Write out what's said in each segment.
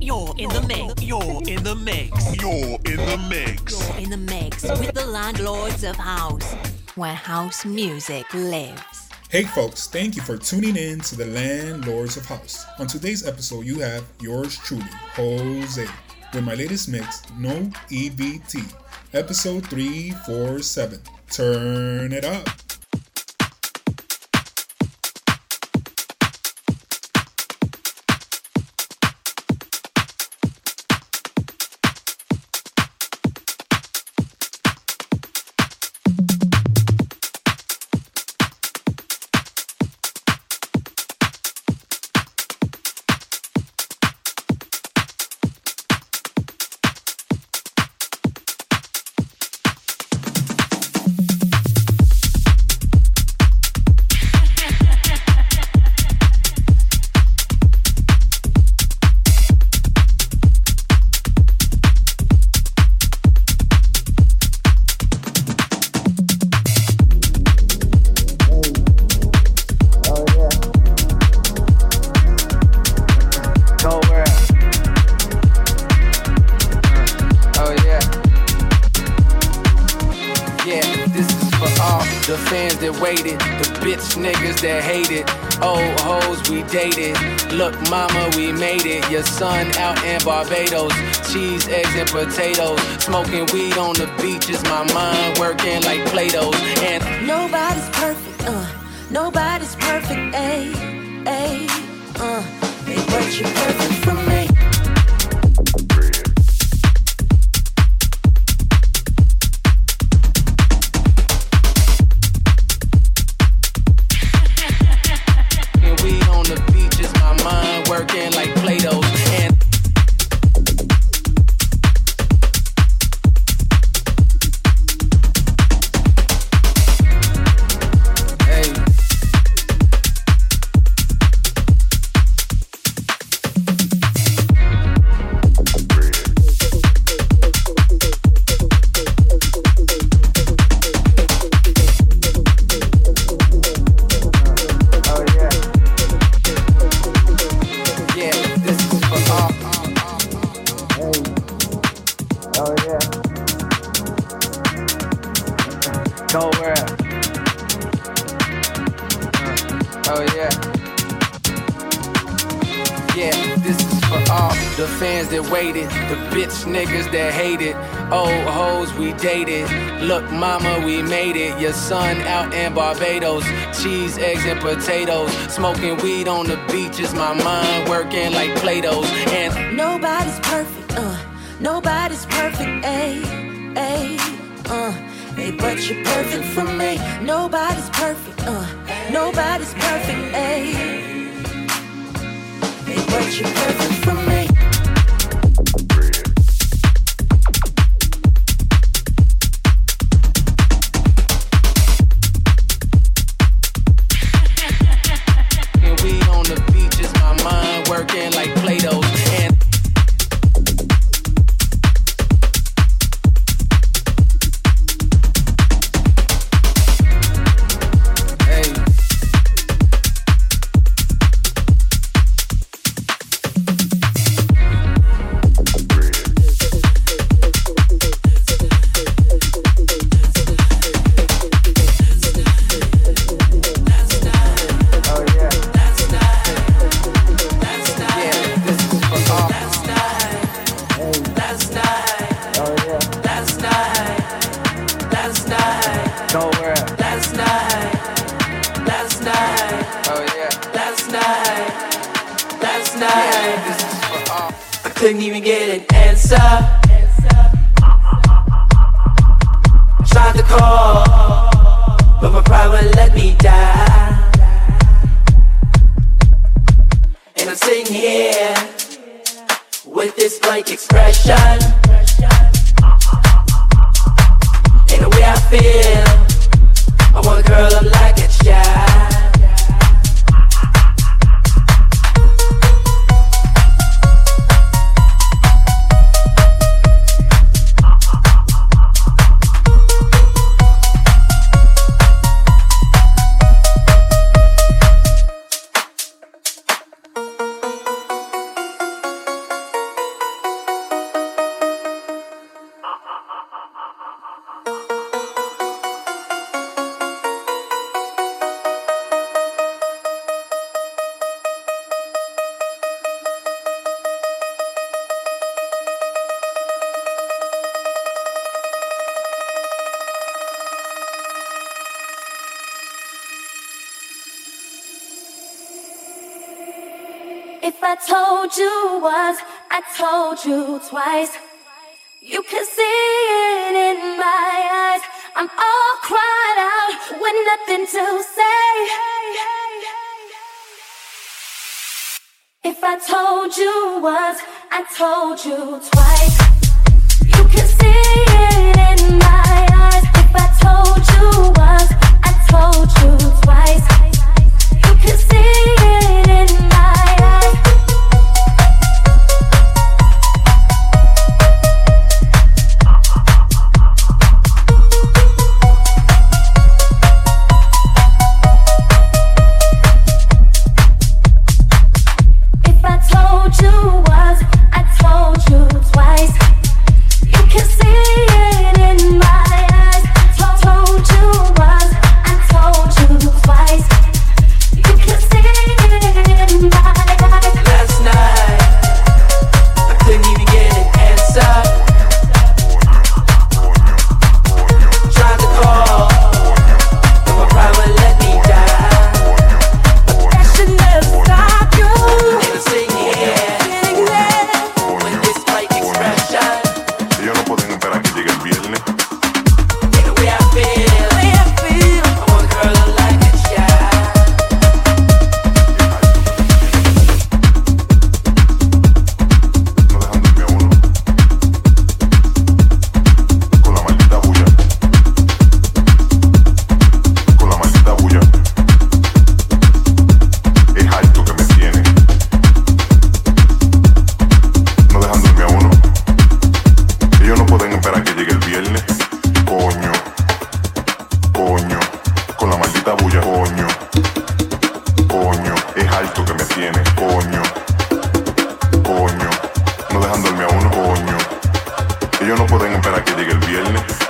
You're in the mix. You're in the mix. You're in the mix. You're in the mix with the landlords of house, where house music lives. Hey folks, thank you for tuning in to the Landlords of House. On today's episode, you have yours truly, Jose, with my latest mix, No EBT, episode 347. Turn it up. Cheese, eggs, and potatoes. Smoking weed on the beaches. My mind working like Play Dohs. And nobody's perfect, uh. Nobody's perfect, to say. If I told you once, I told you twice. que llegue el viernes.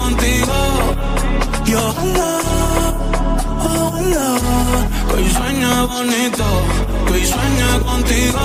Contigo. Y ojalá, ojalá, que hoy sueña bonito, hoy sueña contigo.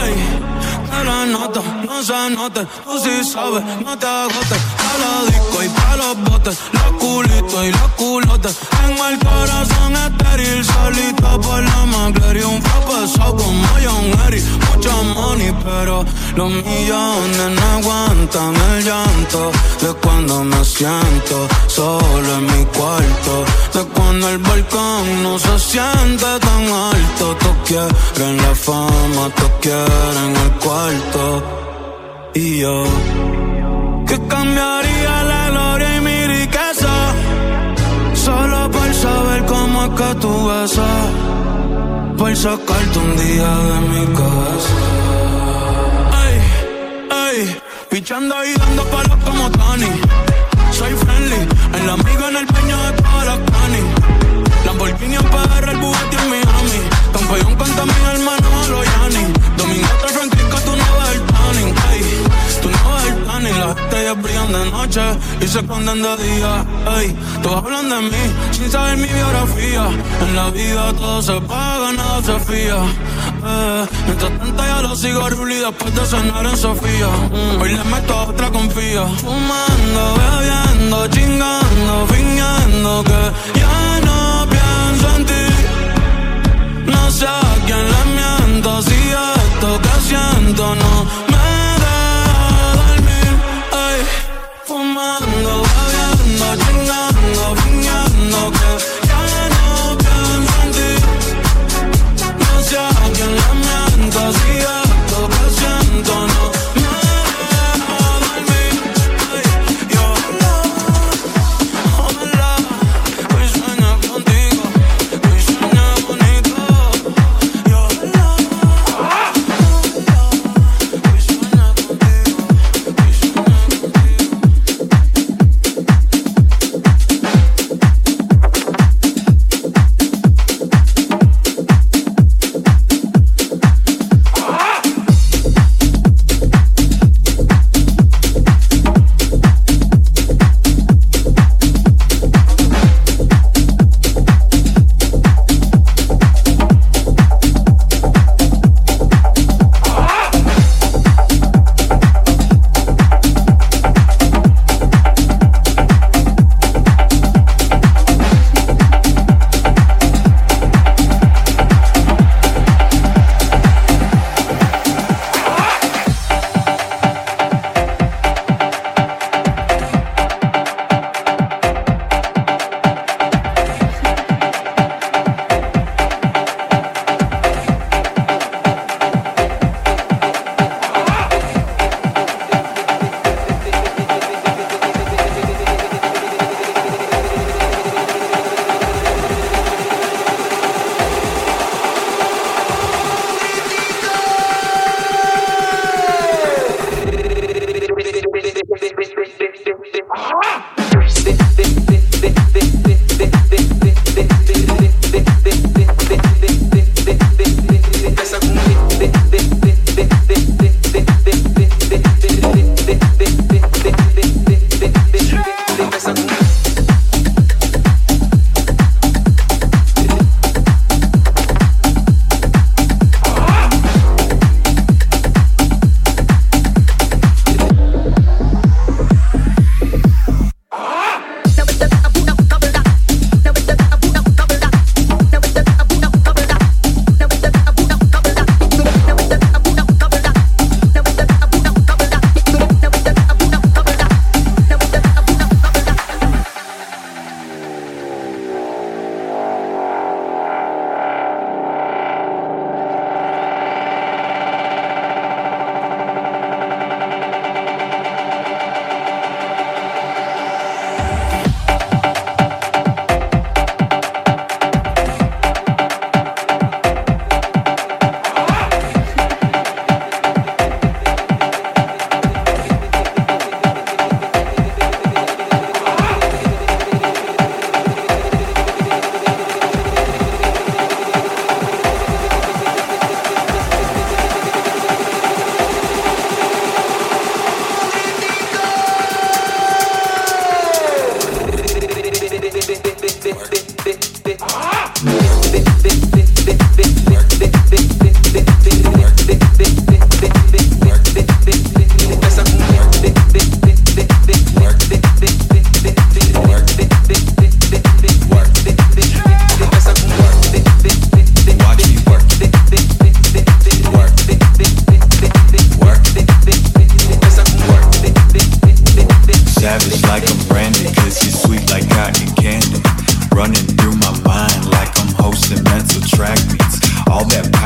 Hey la nota, no se note, tú sí sabes, no te agotes. A la disco y pa' los botes, los culitos y los culotes. Tengo el corazón estéril, solito por la McLaren. Un pesado como John Harry, mucho money, pero los millones no aguantan el llanto. De cuando me siento solo en mi cuarto, de cuando el balcón no se siente tan alto. Todos quieren la fama, todos quieren el cuarto y yo que cambiaría la gloria y mi riqueza. Solo por saber cómo es que tú besas. Por sacarte un día de mi casa. Ay ay pichando y dando palos como Tony. Soy friendly en la amiga en el peño de todas las canis Lamborghini en PR, el Bugatti en Miami. Campeón canta mi hermano los Yanni Domingo las estrellas brillan de noche y se esconden de día. Ey, todos hablan de mí sin saber mi biografía. En la vida todo se paga, nada se fía. Eh, mientras tanto ya lo sigo Ruli después de cenar en Sofía. Mm, hoy le meto a otra confía. Fumando, bebiendo, chingando, fingiendo que ya no pienso en ti. No sé a quién le miento si esto que siento no running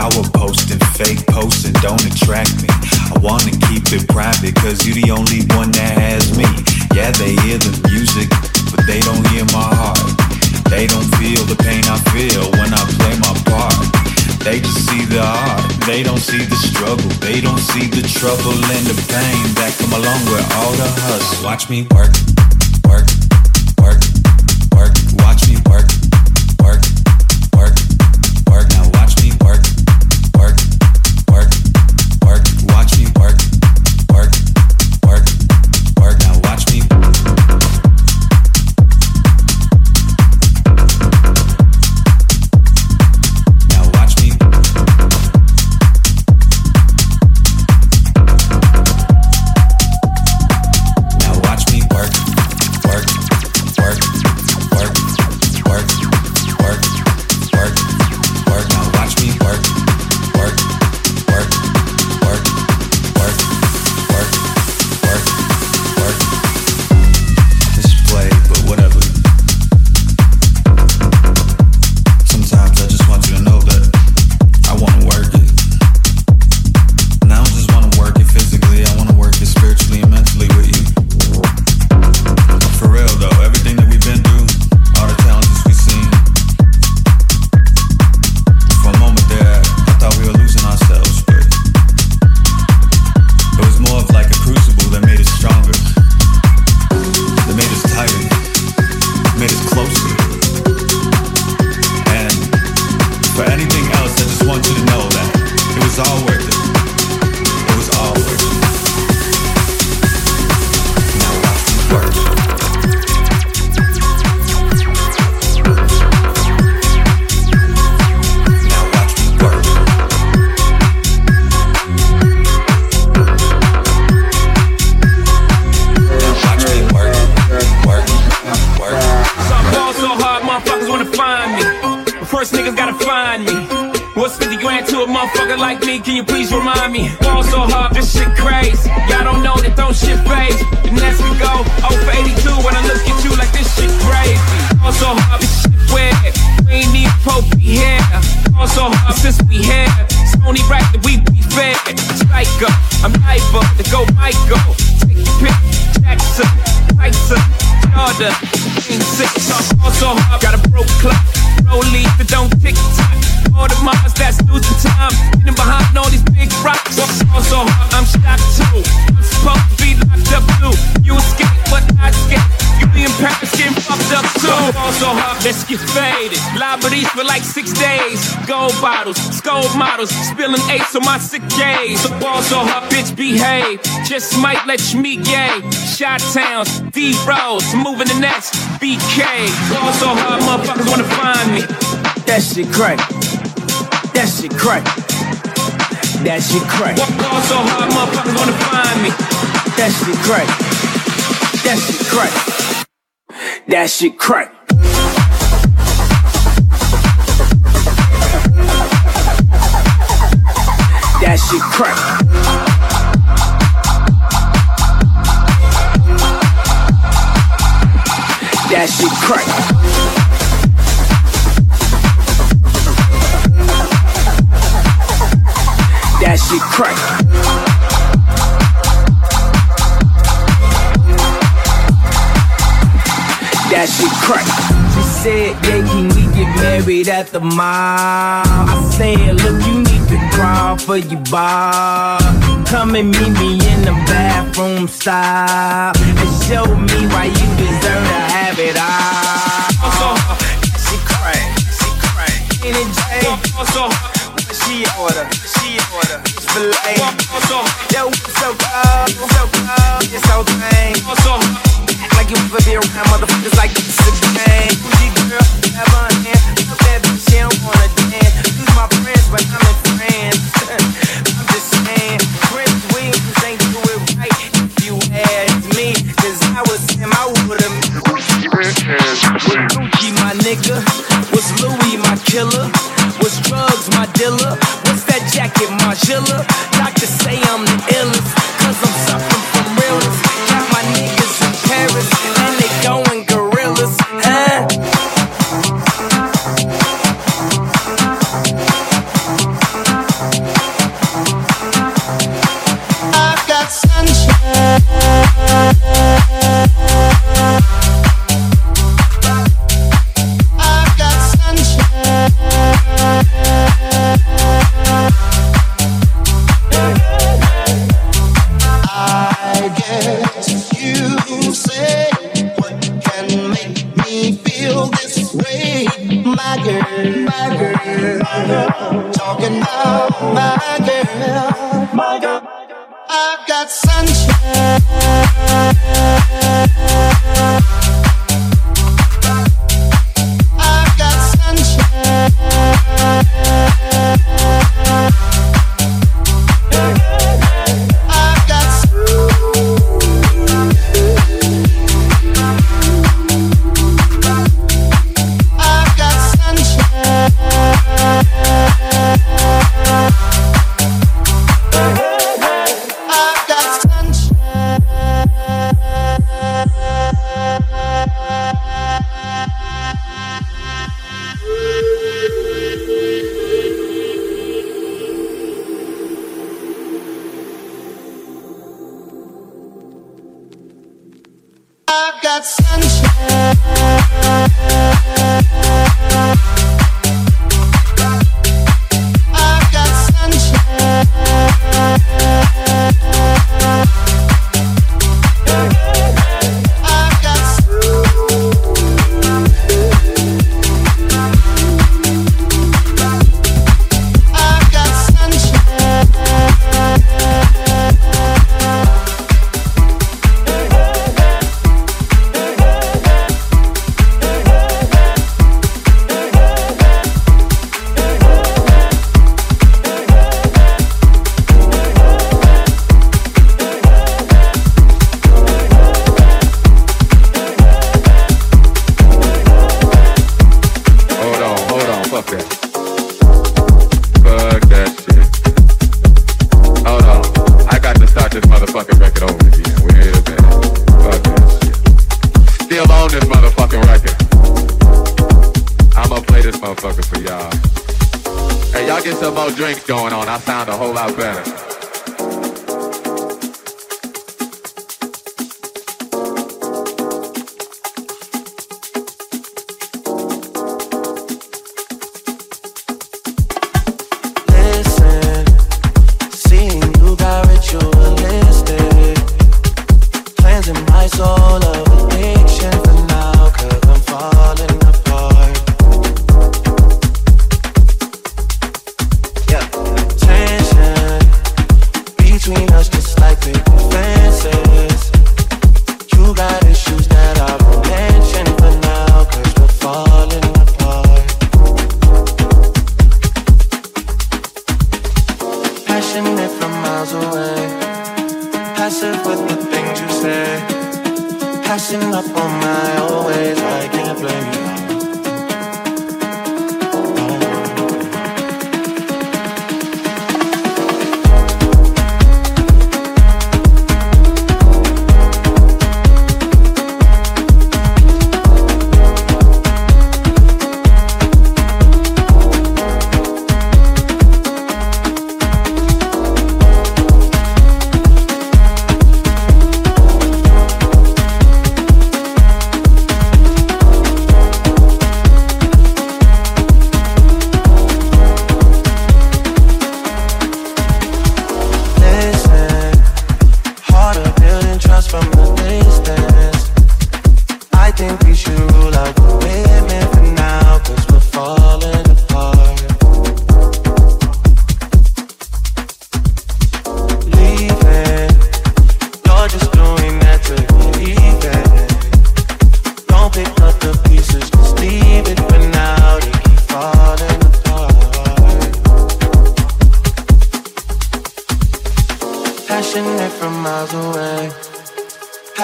power posting, fake posting don't attract me. I wanna keep it private cause you the only one that has me. Yeah, they hear the music, but they don't hear my heart. They don't feel the pain I feel when I play my part. They just see the art, they don't see the struggle, they don't see the trouble and the pain that come along with all the hustle. Watch me work, Gold bottles, gold models. Spilling ace on my sick days. So also, bitch, behave. Just might let you meet gay. Shot towns, D roads, moving the next BK. Also, hard motherfuckers wanna find me. That shit crack. That shit crack. That shit crack. Walk so hard, motherfuckers wanna find me. That shit crack. That shit crack. That shit crack. Shit crack. That shit crack. That shit crack. That shit crack. She said, yeah, we get married at the mall? I said, look, you need to crawl for your bar. Come and meet me in the bathroom style and show me why you deserve to have it all. She crack, she. In it, Jay. What she order? She order. It's filet. Yo, what's so cold? So cold. It's so tame. Act like you ever be around motherfuckers like this girl, nigga. Was Louis my killer? Was drugs my dealer? What's that jacket, my Margiela? Doctors say I'm the illest, more drinks going on, I sound a whole lot better.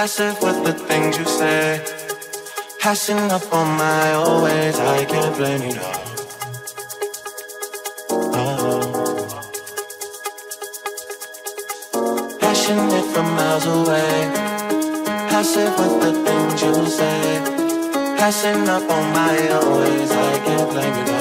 obsessive with the things you say. passing up on my always, I can't blame you now. Passionate from miles away. Passive with the things you say. passing up on my always, I can't blame you now.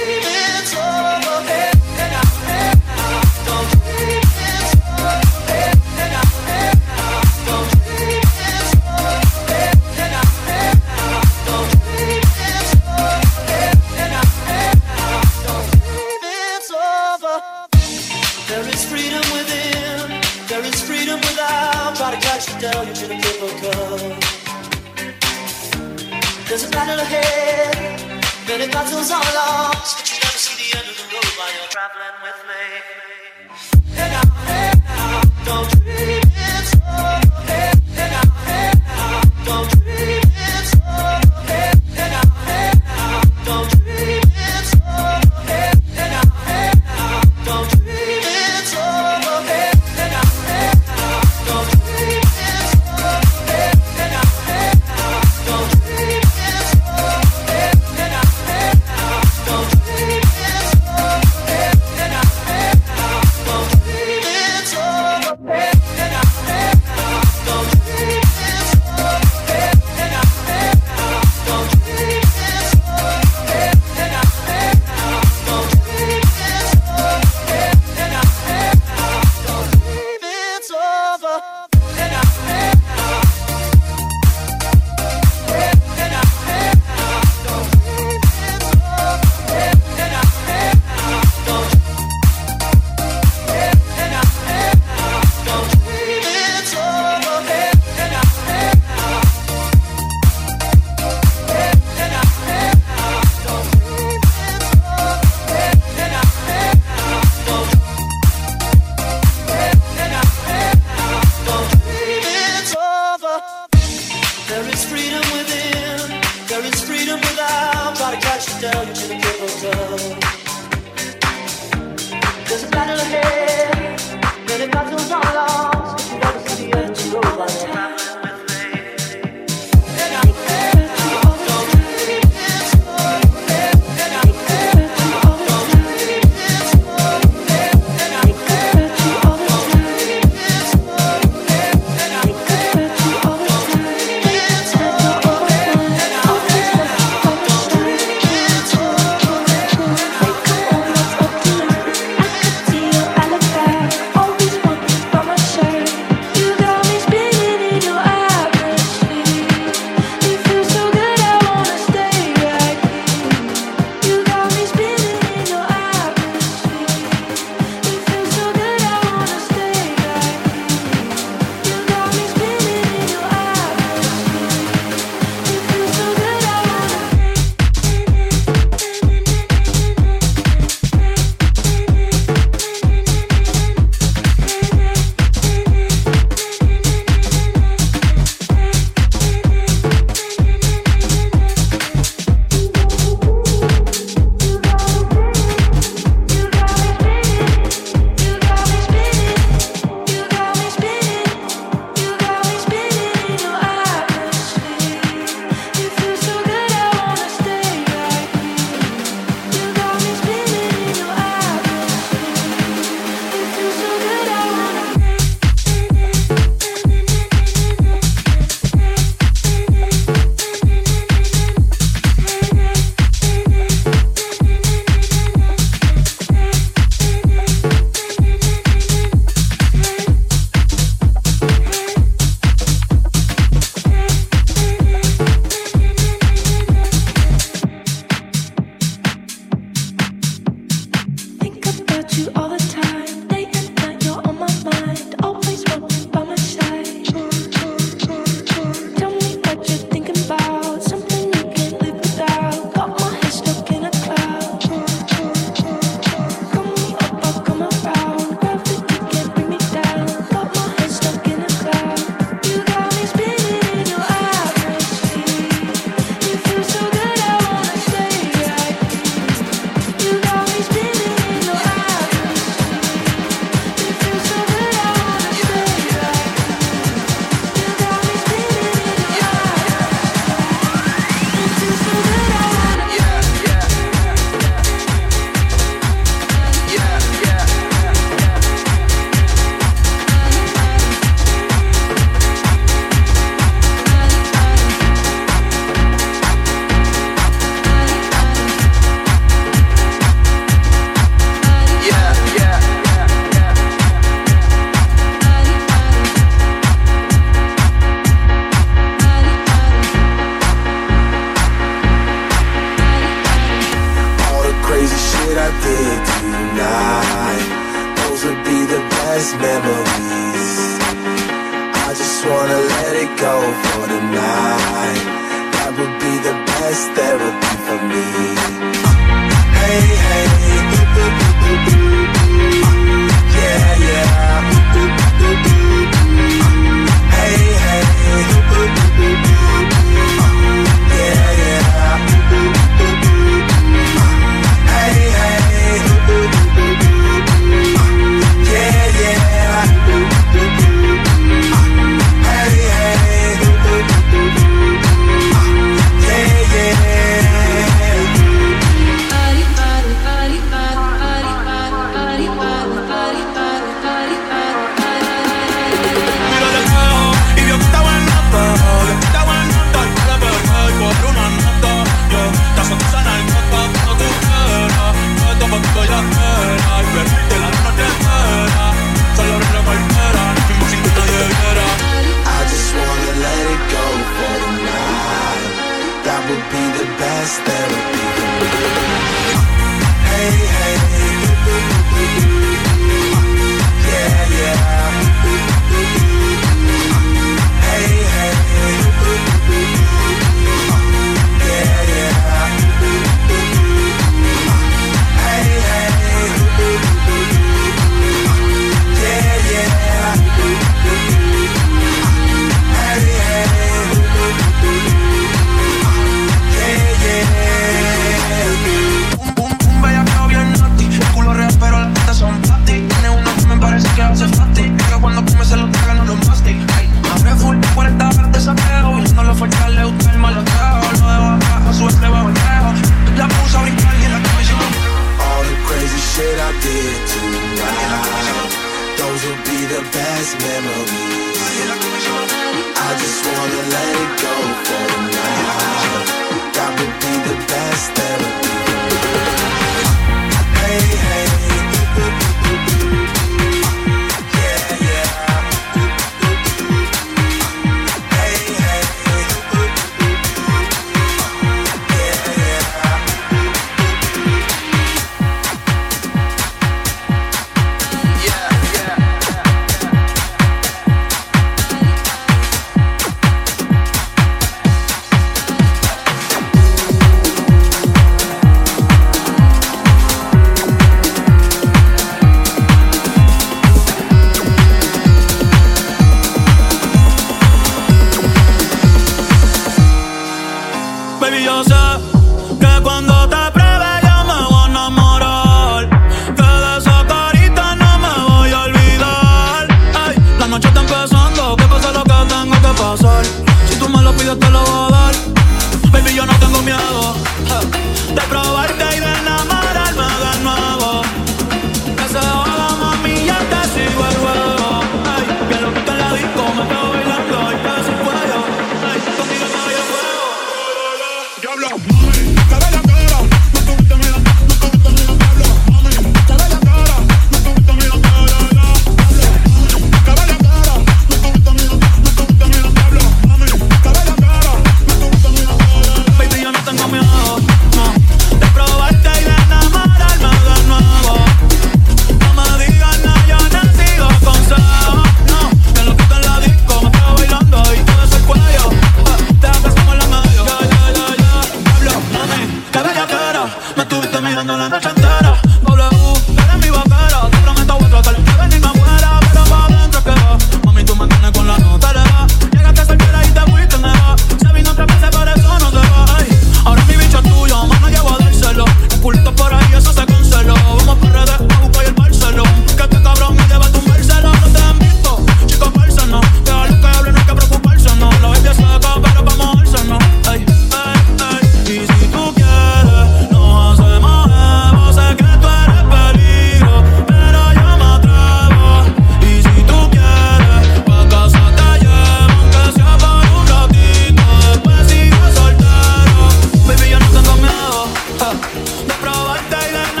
de probarte y de